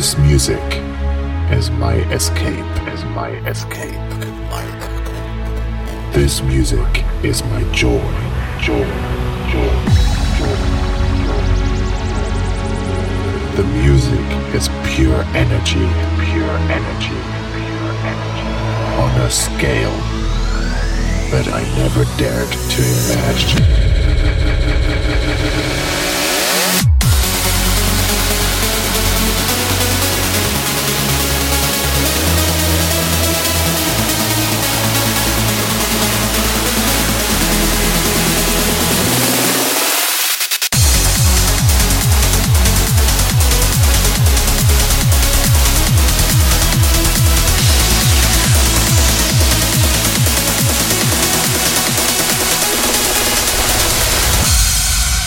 This music is my escape, is my escape. This music is my joy, joy, joy, joy. The music is pure energy, pure energy, pure energy. On a scale that I never dared to imagine.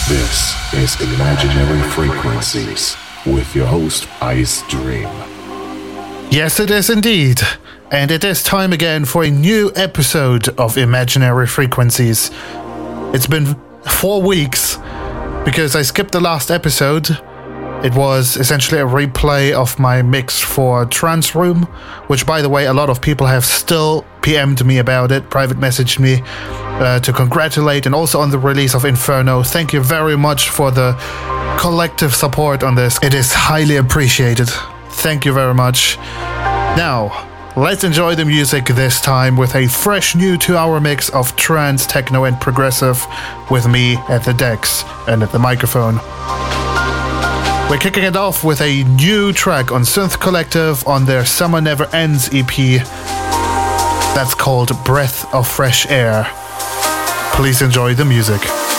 This is Imaginary Frequencies with your host, Icedream. Yes, it is indeed. And it is time again for a new episode of Imaginary Frequencies. It's been four weeks because I skipped the last episode. It was essentially a replay of my mix for Trance Room, which, by the way, a lot of people have still PM'd me about it, private messaged me uh, to congratulate, and also on the release of Inferno. Thank you very much for the collective support on this. It is highly appreciated. Thank you very much. Now, let's enjoy the music this time with a fresh new two hour mix of trance, techno, and progressive with me at the decks and at the microphone. We're kicking it off with a new track on Synth Collective on their Summer Never Ends EP. That's called Breath of Fresh Air. Please enjoy the music.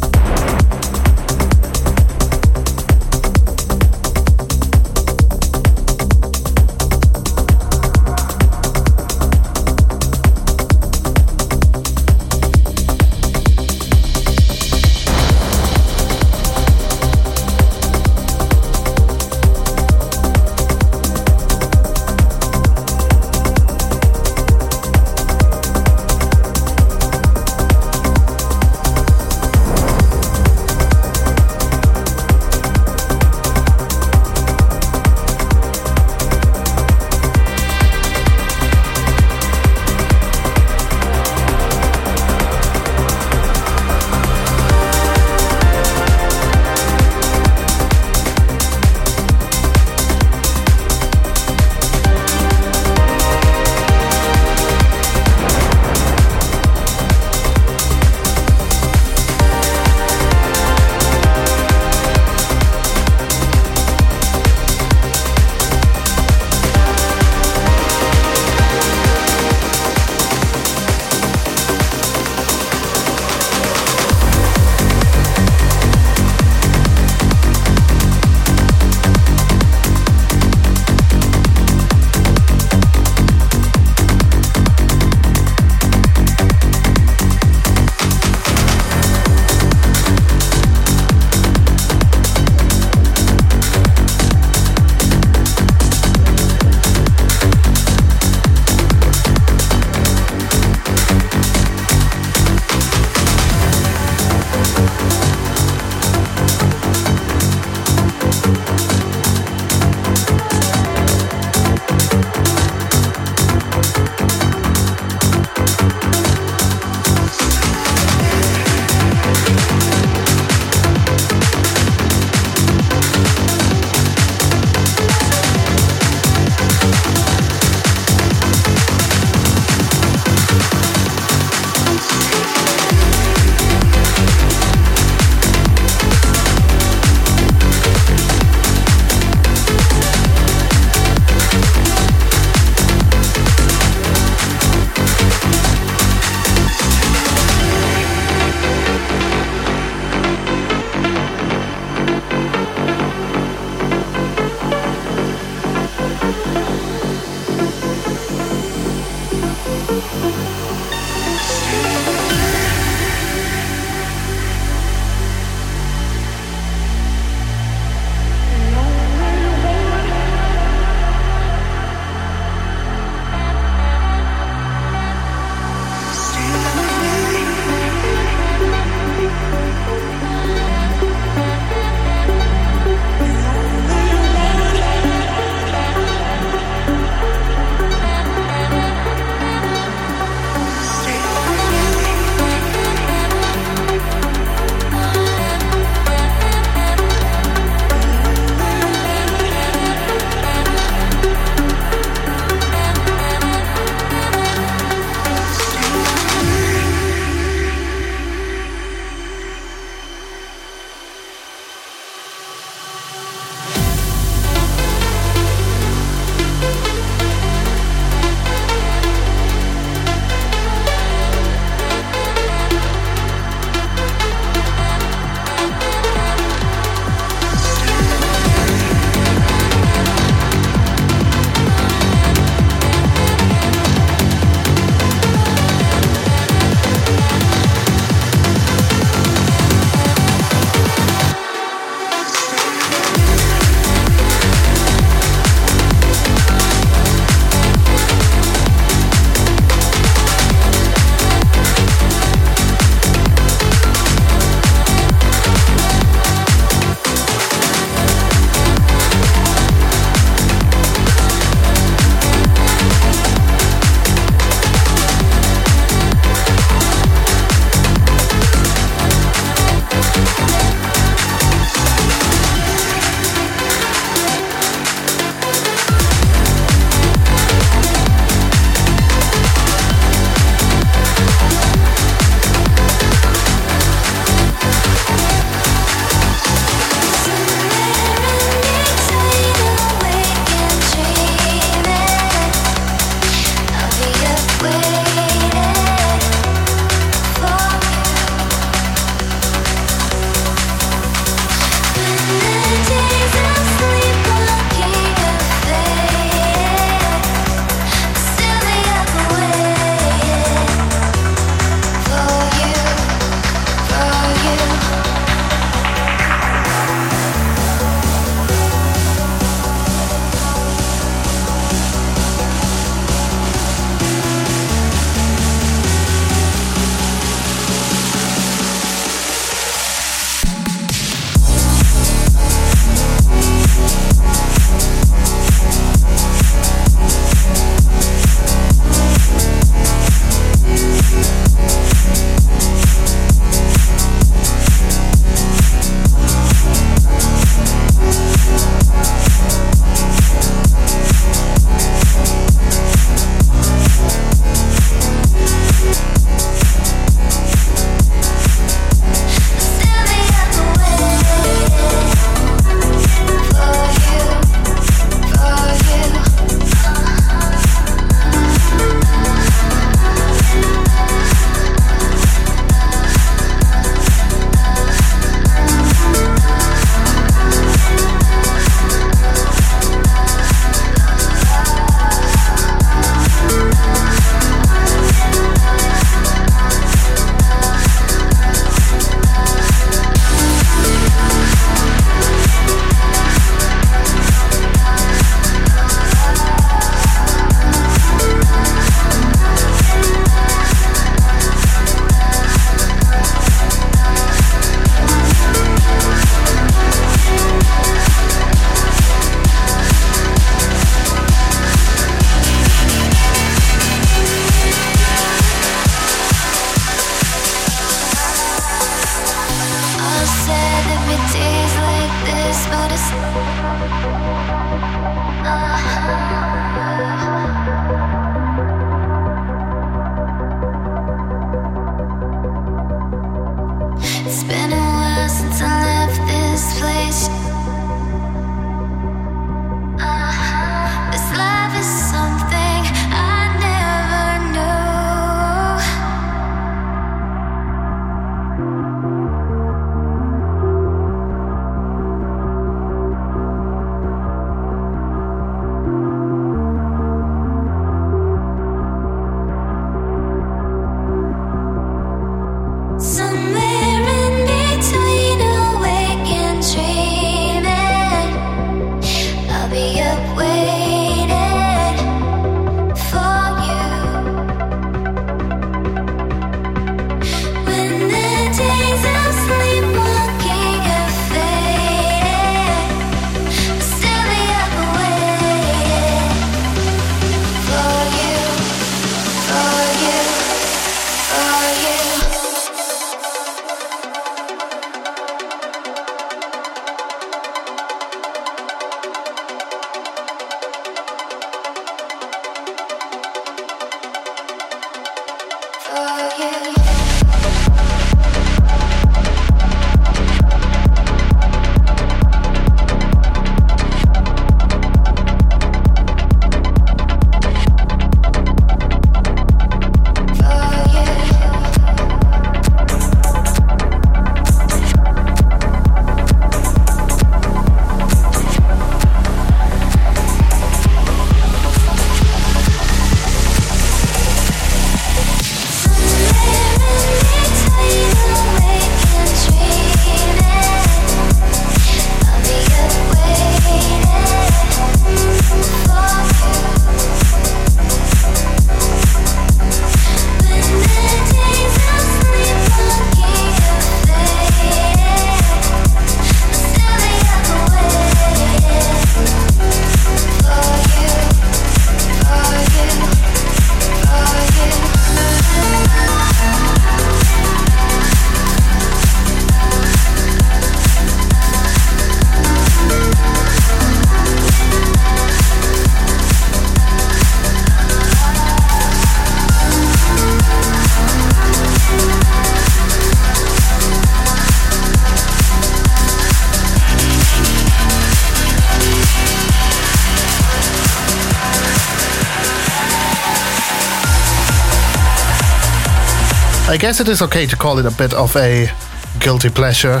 I guess it is okay to call it a bit of a guilty pleasure.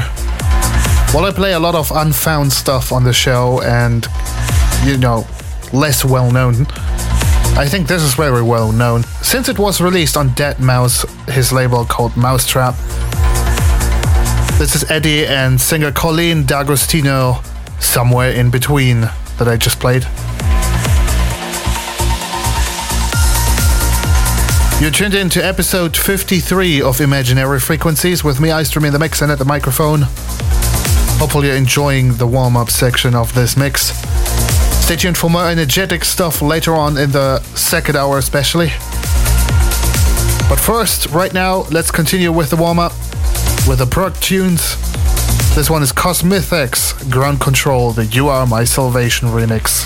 While I play a lot of unfound stuff on the show and, you know, less well known, I think this is very well known. Since it was released on deadmau5, his label called mau5trap, this is Eddie and singer Colleen D'Agostino, somewhere in between, that I just played. You're tuned in to episode 53 of Imaginary Frequencies with me, Icedream, in the mix and at the microphone. Hopefully, you're enjoying the warm up section of this mix. Stay tuned for more energetic stuff later on in the second hour, especially. But first, right now, let's continue with the warm up with the prog tunes. This one is Cosmithex Ground Control, the You Are My Salvation remix.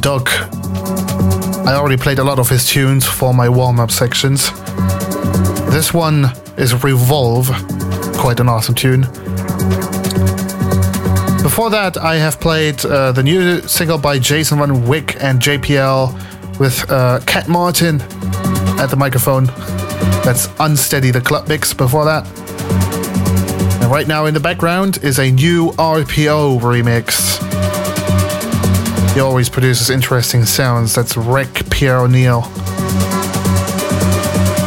Dunk. I already played a lot of his tunes for my warm up sections. This one is Revolve, quite an awesome tune. Before that, I have played uh, the new single by Jason van Wyk and JPL with uh, Cat Martin at the microphone. That's Unsteady the Club Mix before that. And right now in the background is a new RPO remix. Always produces interesting sounds. That's Rick Pier O'Neil.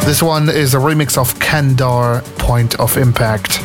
This one is a remix of Kandar Point of Impact.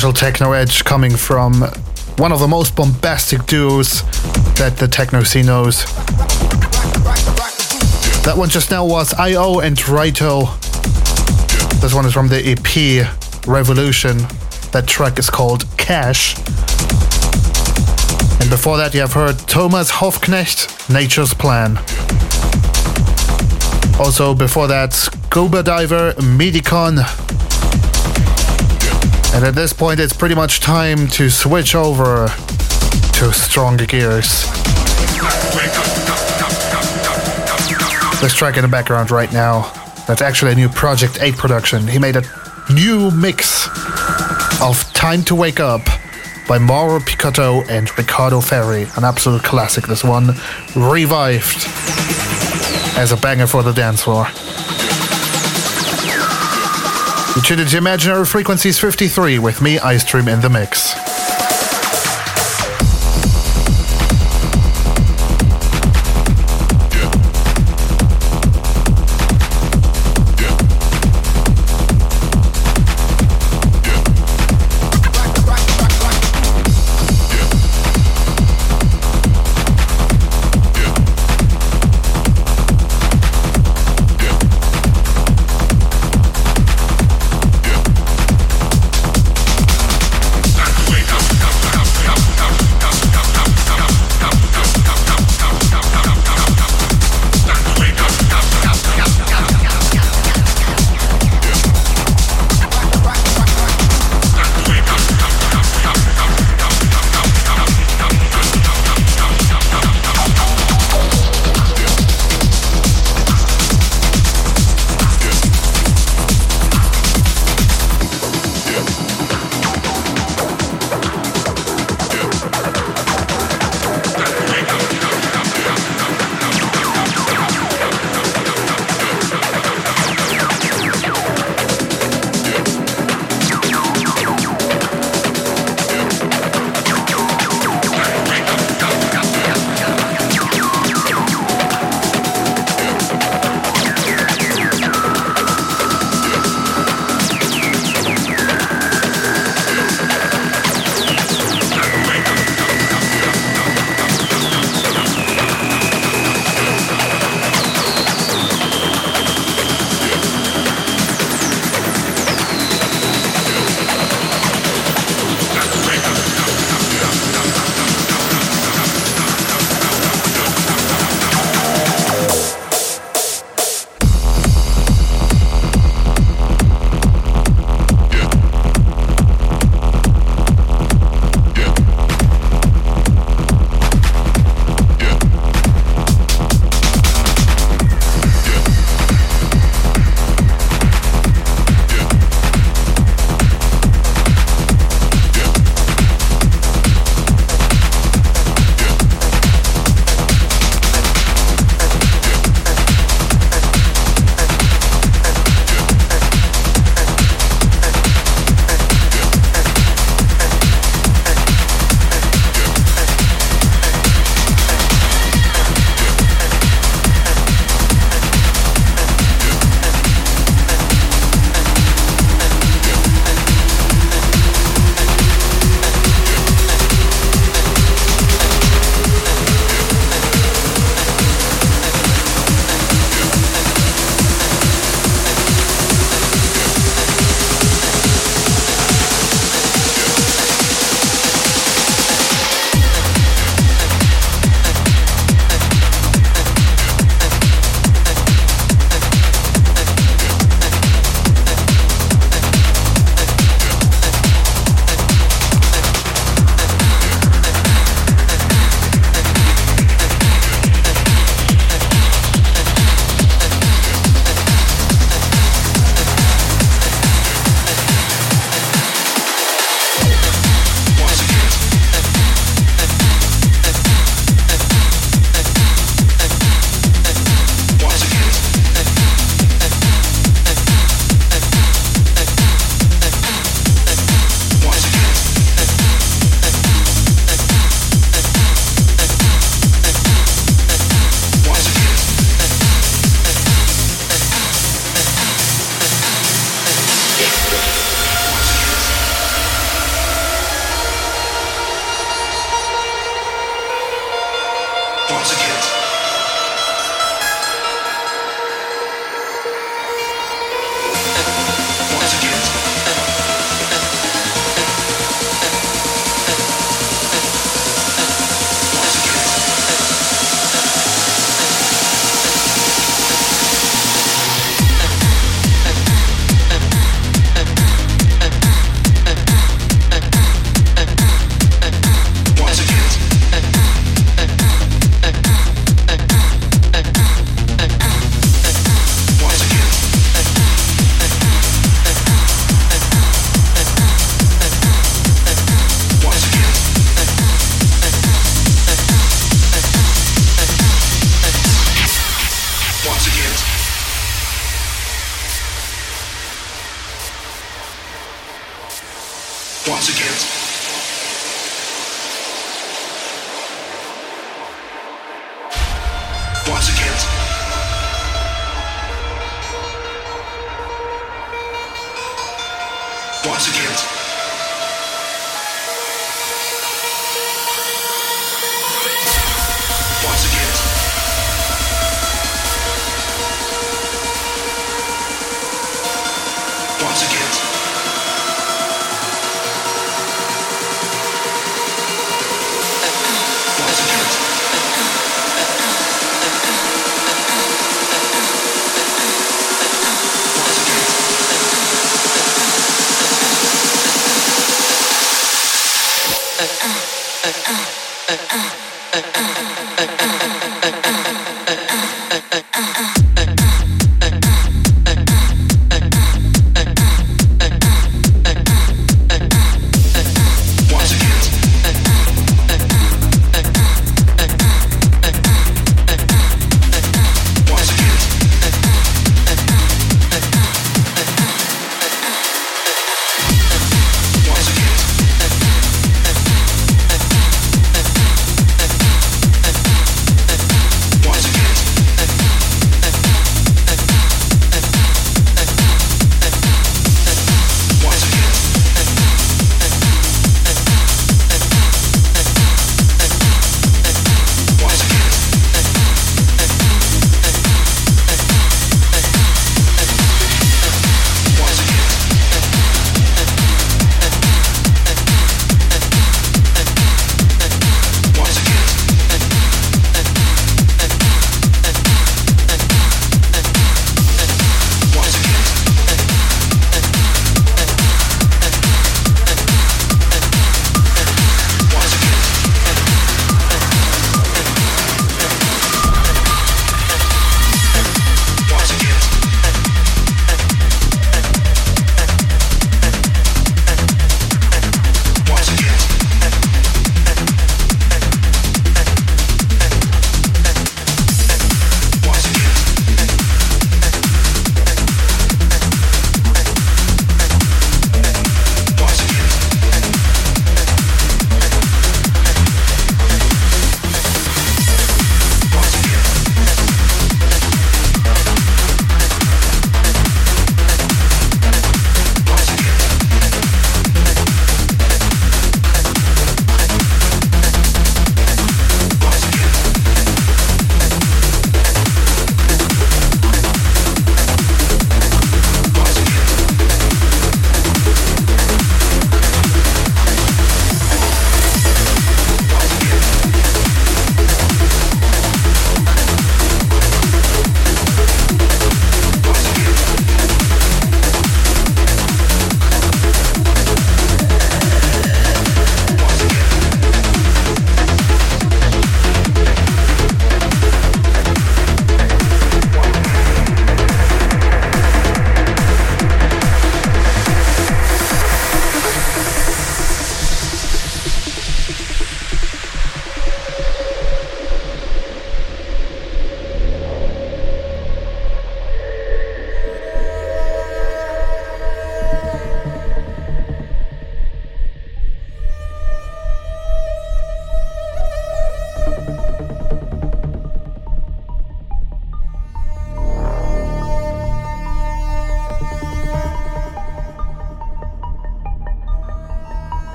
Special techno edge coming from one of the most bombastic duos that the techno scene knows. That one just now was i_o and Raito. This one is from the EP Revolution. That track is called Cash. And before that, you have heard Thomas Hoffknecht, Nature's Plan. Also, before that, Scuba Diver, Midicon. And at this point, it's pretty much time to switch over to stronger gears. This track in the background right now, that's actually a new Project 8 production. He made a new mix of Time to Wake Up by Mauro Picotto and Riccardo Ferri. An absolute classic, this one. Revived as a banger for the dance floor. You into Imaginary Frequencies 53 with me, Icedream, in the mix.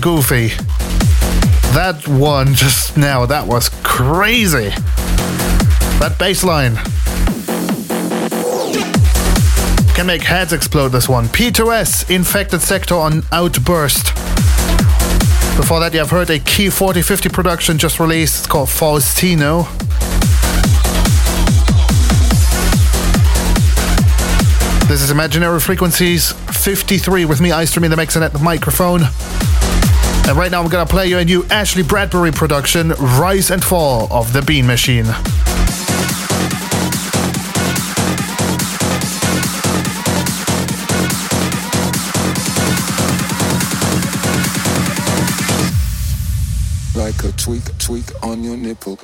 Goofy. That one just now, that was crazy. That bass line. Can make heads explode this one. P2S, Infected Sector on Outburst. Before that, you have heard a Key4050 production just released. It's called Faustino. This is Imaginary Frequencies 53 with me, Icedream in the mix and at the microphone. And right now I'm gonna play you a new Ashley Bradbury production, Rise and Fall of the Bean Machine. Like a tweak, tweak on your nipple.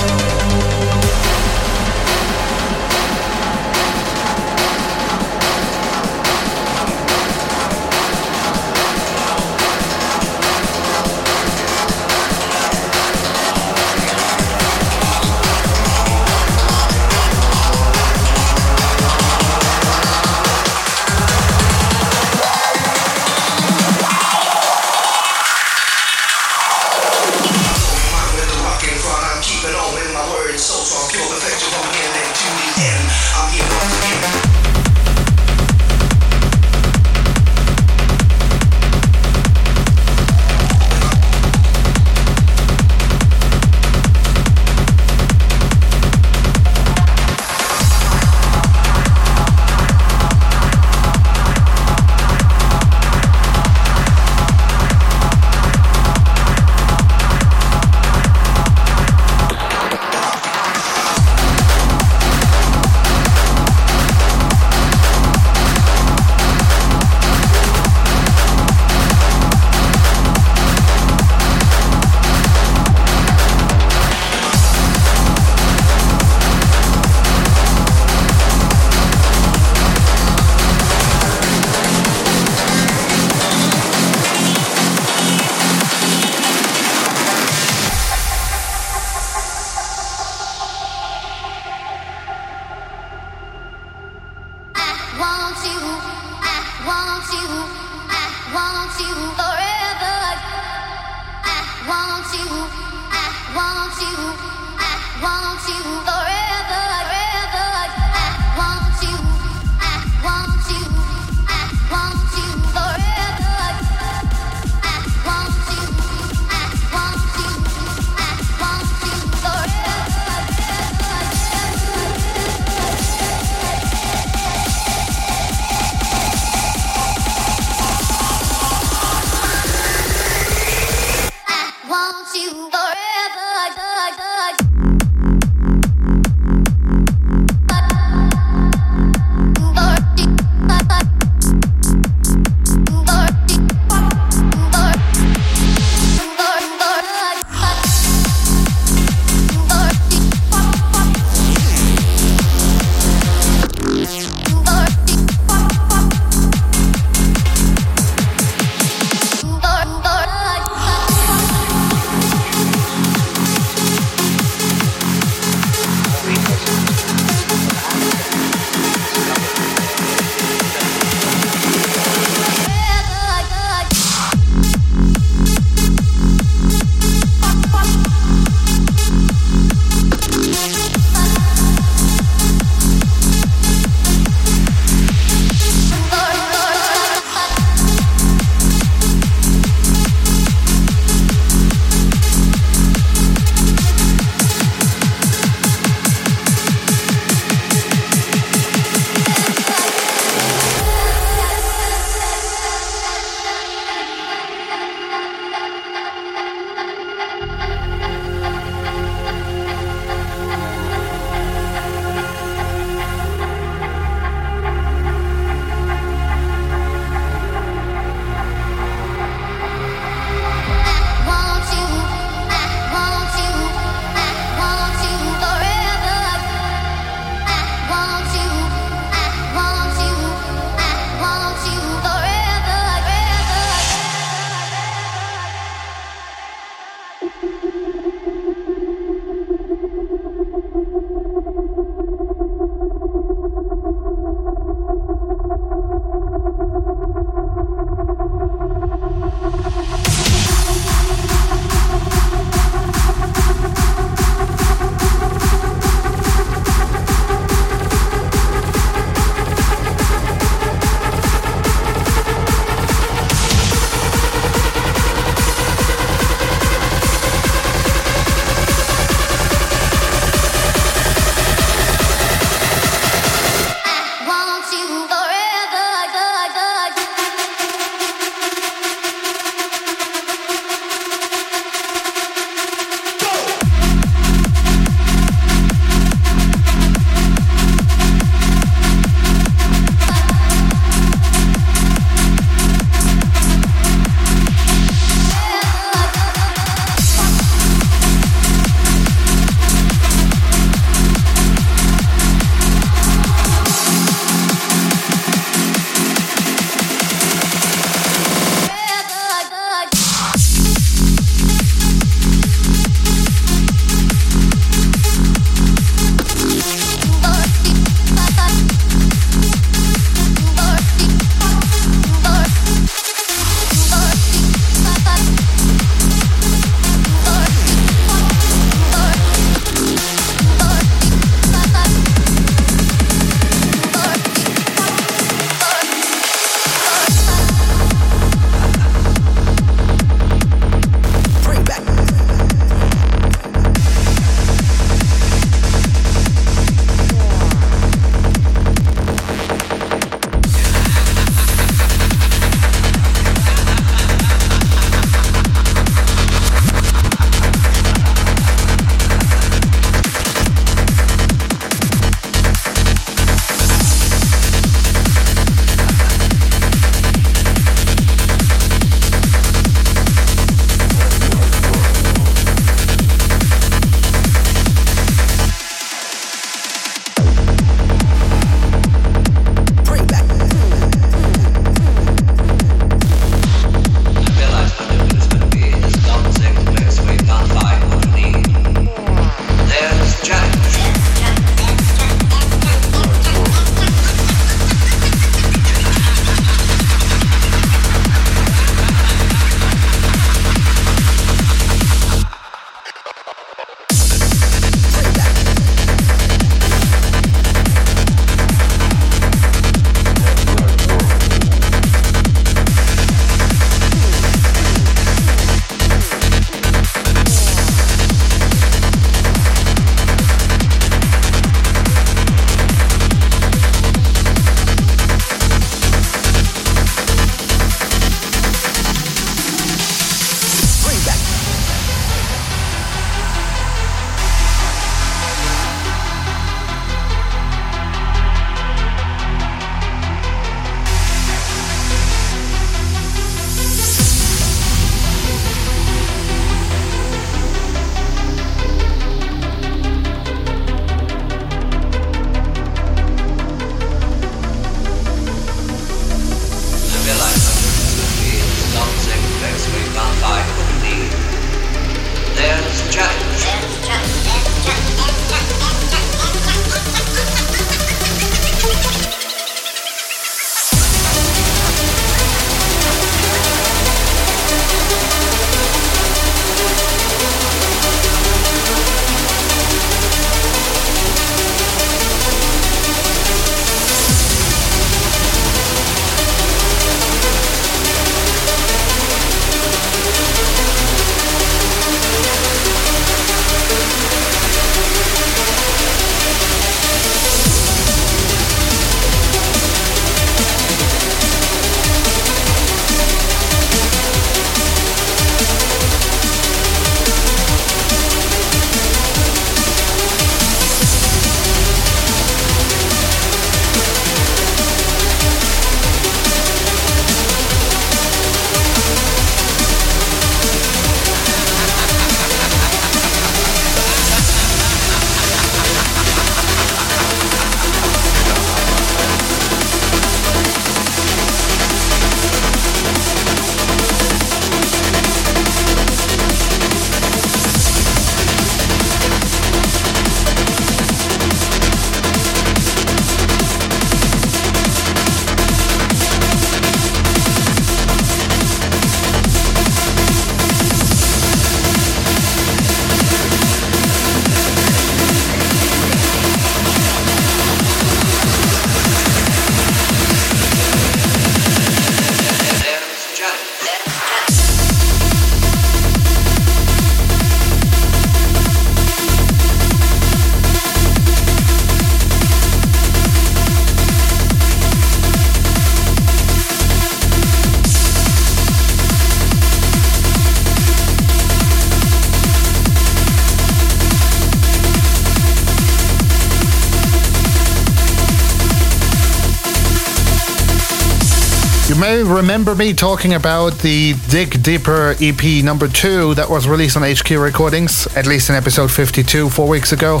Remember me talking about the Dig Deeper EP number 2 that was released on HQ Recordings, at least in episode 52 four weeks ago.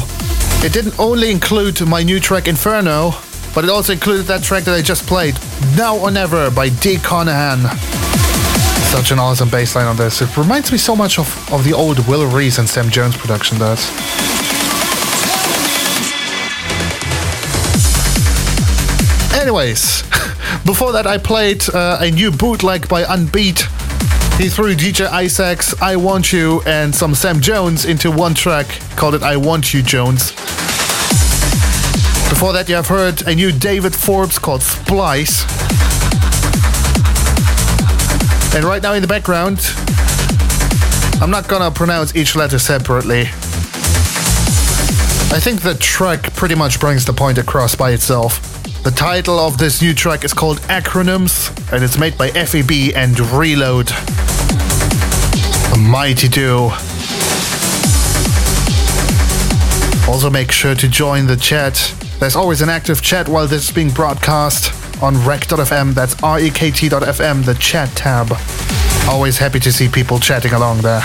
It didn't only include my new track Inferno, but it also included that track that I just played, Now or Never by D. Conahan. Such an awesome bass line on this. It reminds me so much of, of the old Will Rees and Sam Jones production does. Anyways, before that I played uh, a new bootleg by Unbeat. He threw DJ Isaacs, I Want You, and some Sam Jones into one track, called it I Want You Jones. Before that, you have heard a new David Forbes called Splice. And right now in the background, I'm not gonna pronounce each letter separately. I think the track pretty much brings the point across by itself. The title of this new track is called Acronyms, and it's made by FEB and Reload. A mighty duo. Also, make sure to join the chat. There's always an active chat while this is being broadcast on rec.fm. That's rekt.fm, the chat tab. Always happy to see people chatting along there.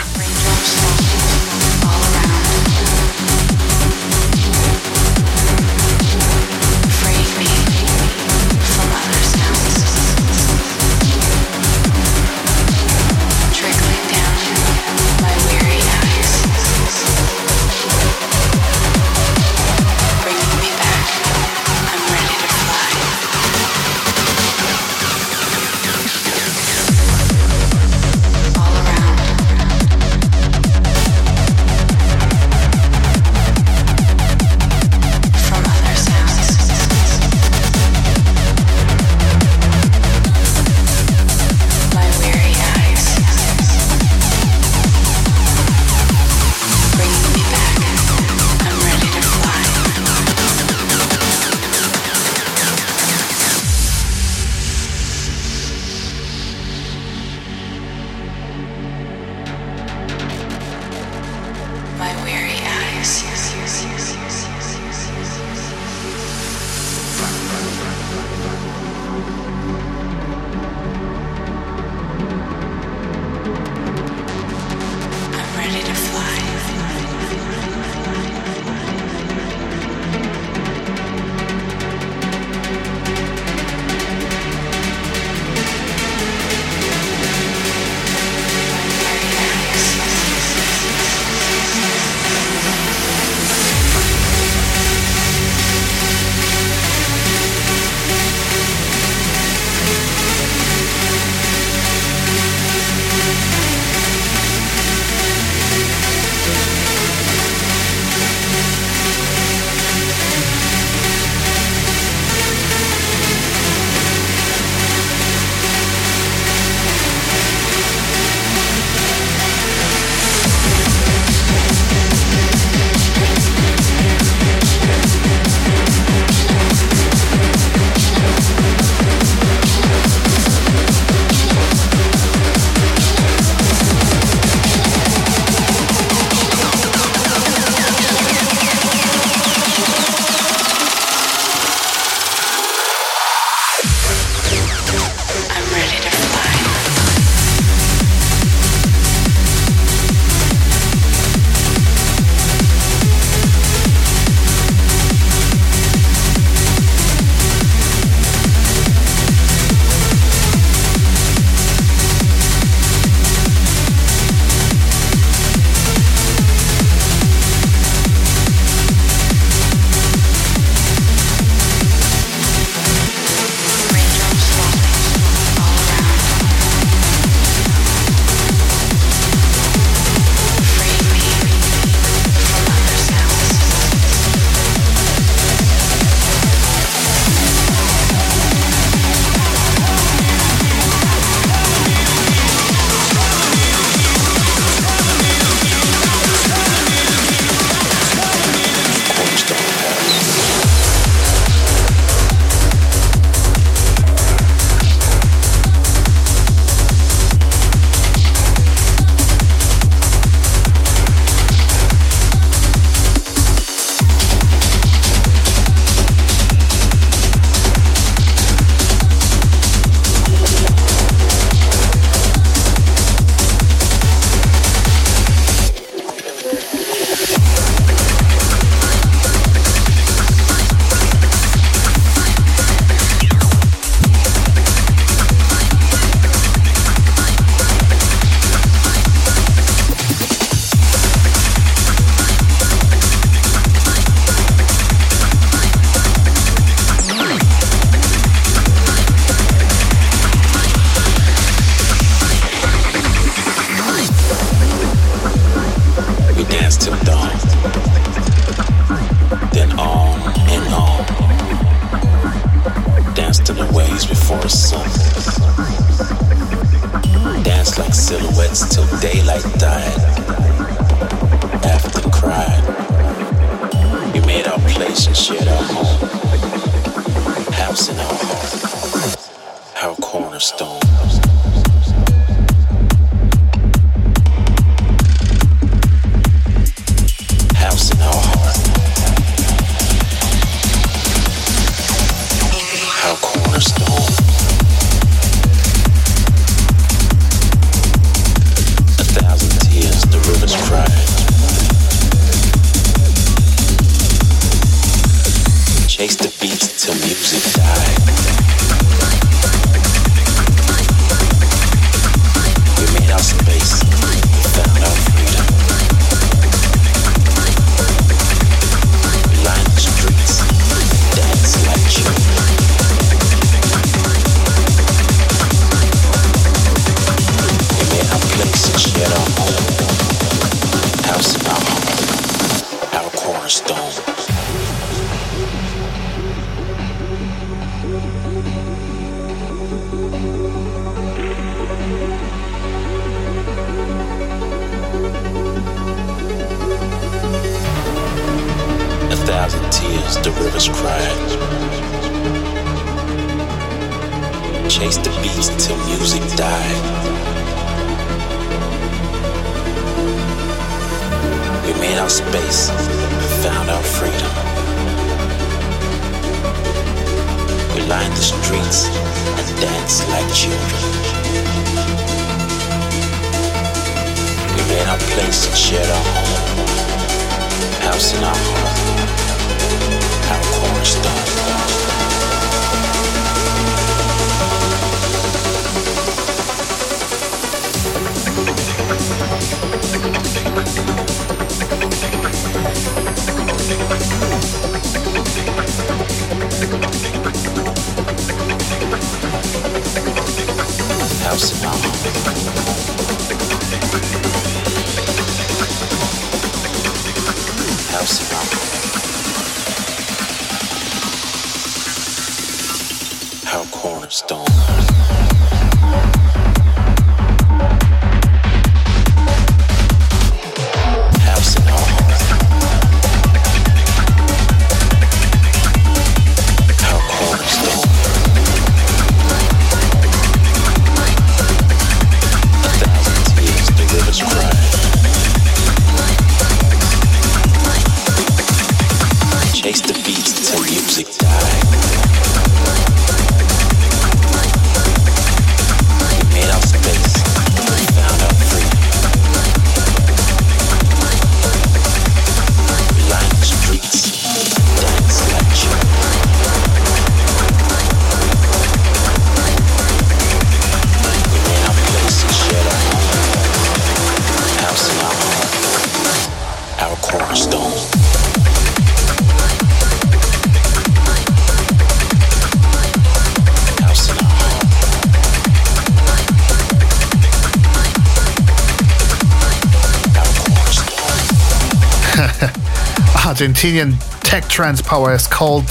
Argentinian tech trance power called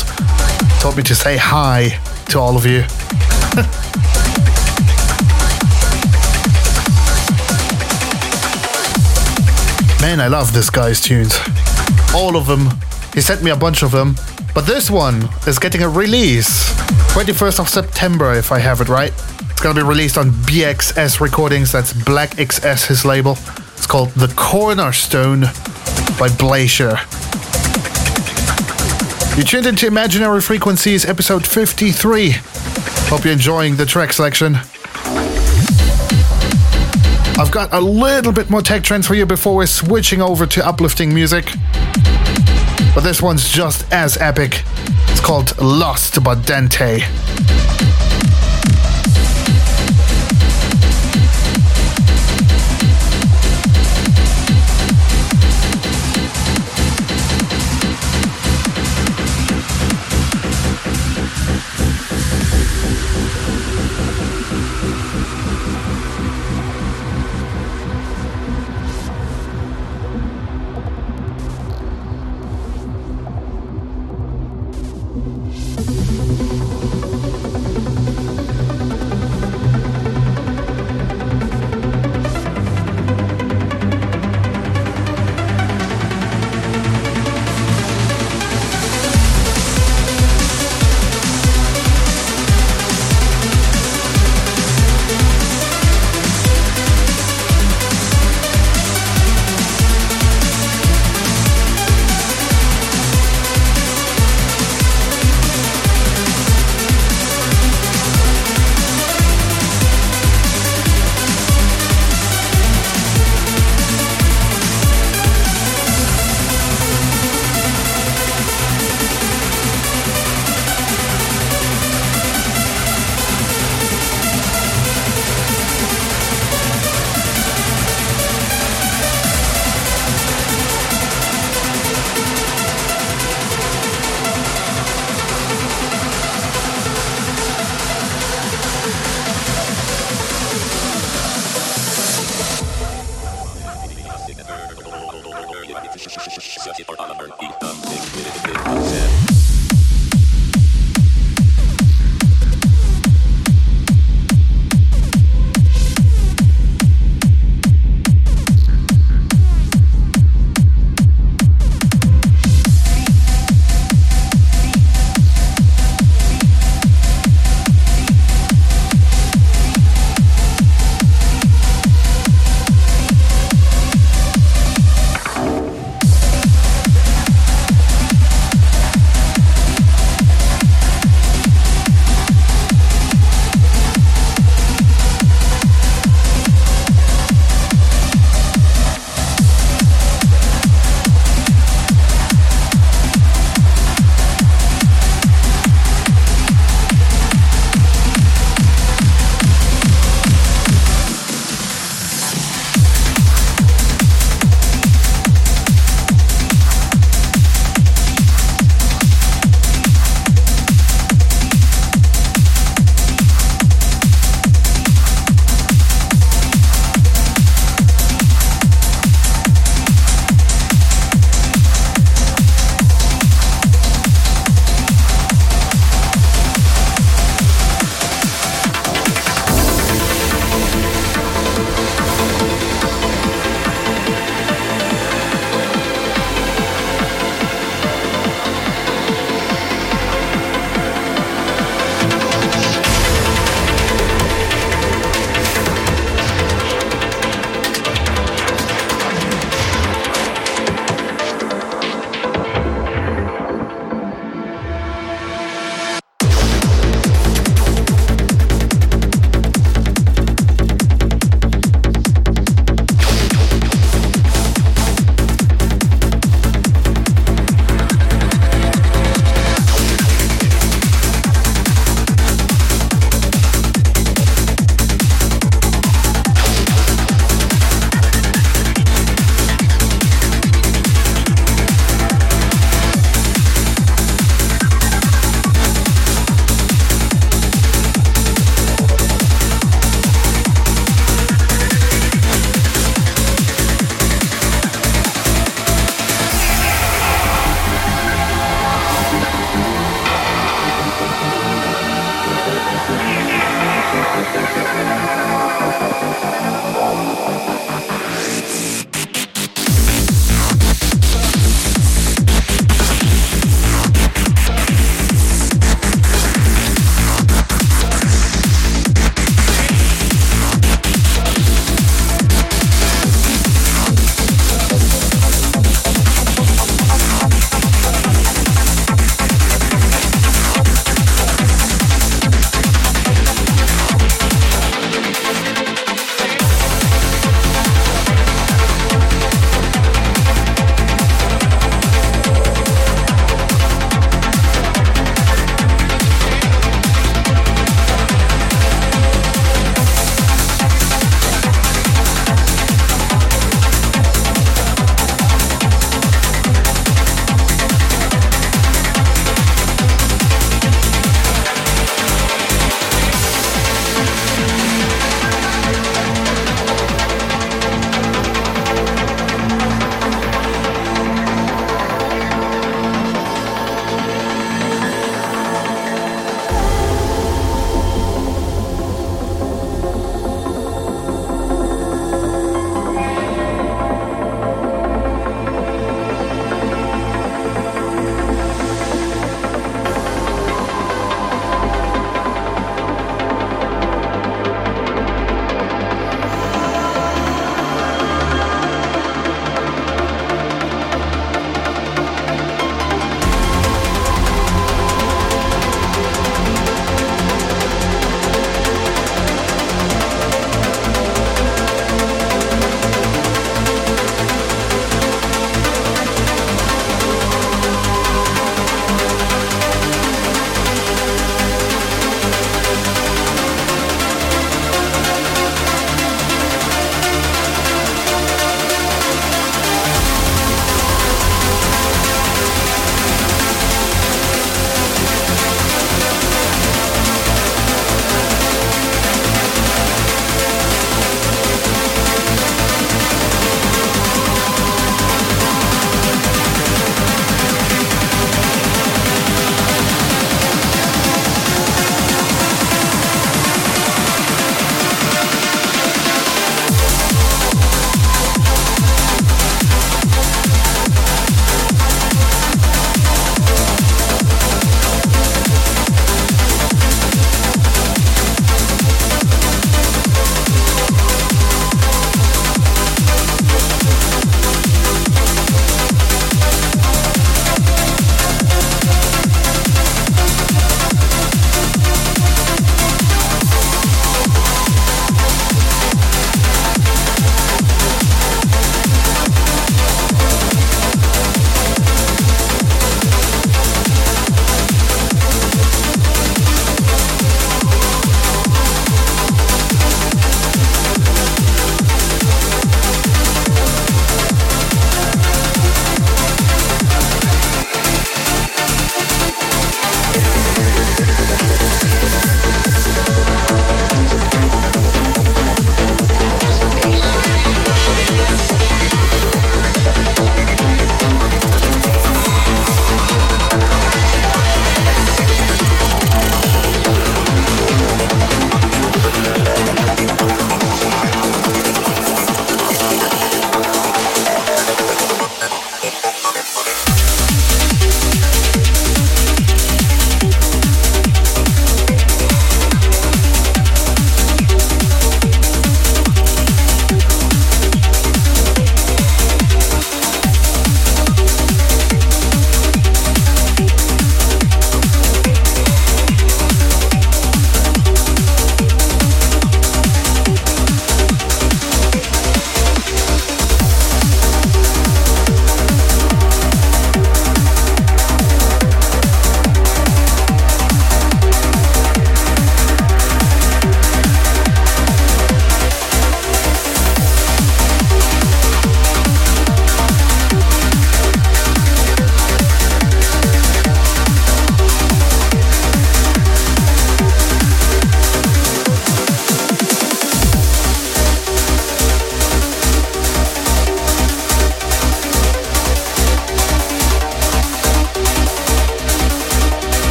told me to say hi to all of you. Man, I love this guy's tunes. All of them. He sent me a bunch of them. But this one is getting a release. 21st of September, if I have it right. It's gonna be released on BXS Recordings, that's Black XS, his label. It's called The Cornerstone by Blazer. You tuned into Imaginary Frequencies, episode 53. Hope you're enjoying the track selection. I've got a little bit more tech trance for you before we're switching over to uplifting music. But this one's just as epic. It's called Lost by Dante.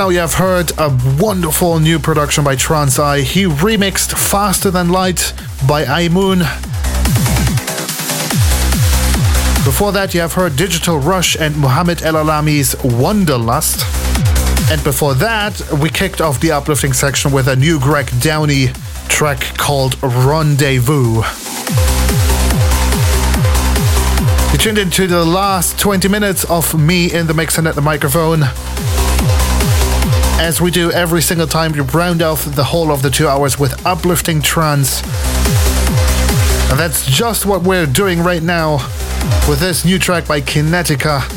Now you have heard a wonderful new production by Trance-I. He remixed Faster Than Light by iMoon. Before that you have heard Digital Rush and Muhammad El Alami's Wanderlust. And before that we kicked off the uplifting section with a new Greg Downey track called Rendezvous. You tuned into the last 20 minutes of me in the mix and at the microphone. As we do every single time, we round off the whole of the two hours with uplifting trance. And that's just what we're doing right now with this new track by Kinetica.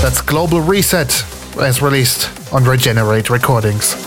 That's Global Reset, as released on Regenerate Recordings.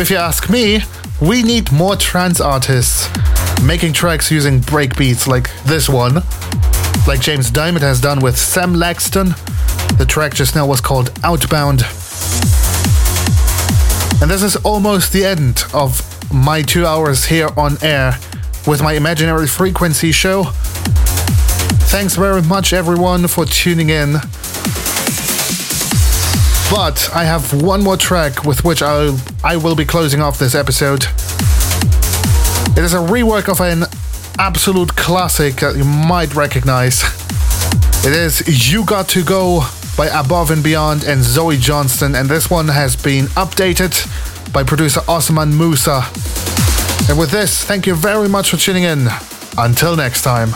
If you ask me, we need more trance artists making tracks using breakbeats like this one, like James Diamond has done with Sam Laxton. The track just now was called Outbound. And this is almost the end of my two hours here on air with my Imaginary Frequency show. Thanks very much, everyone, for tuning in. But I have one more track with which I'll, I will be closing off this episode. It is a rework of an absolute classic that you might recognize. It is You Got to Go by Above and Beyond and Zoe Johnston, and this one has been updated by producer Osman Musa. And with this, thank you very much for tuning in. Until next time.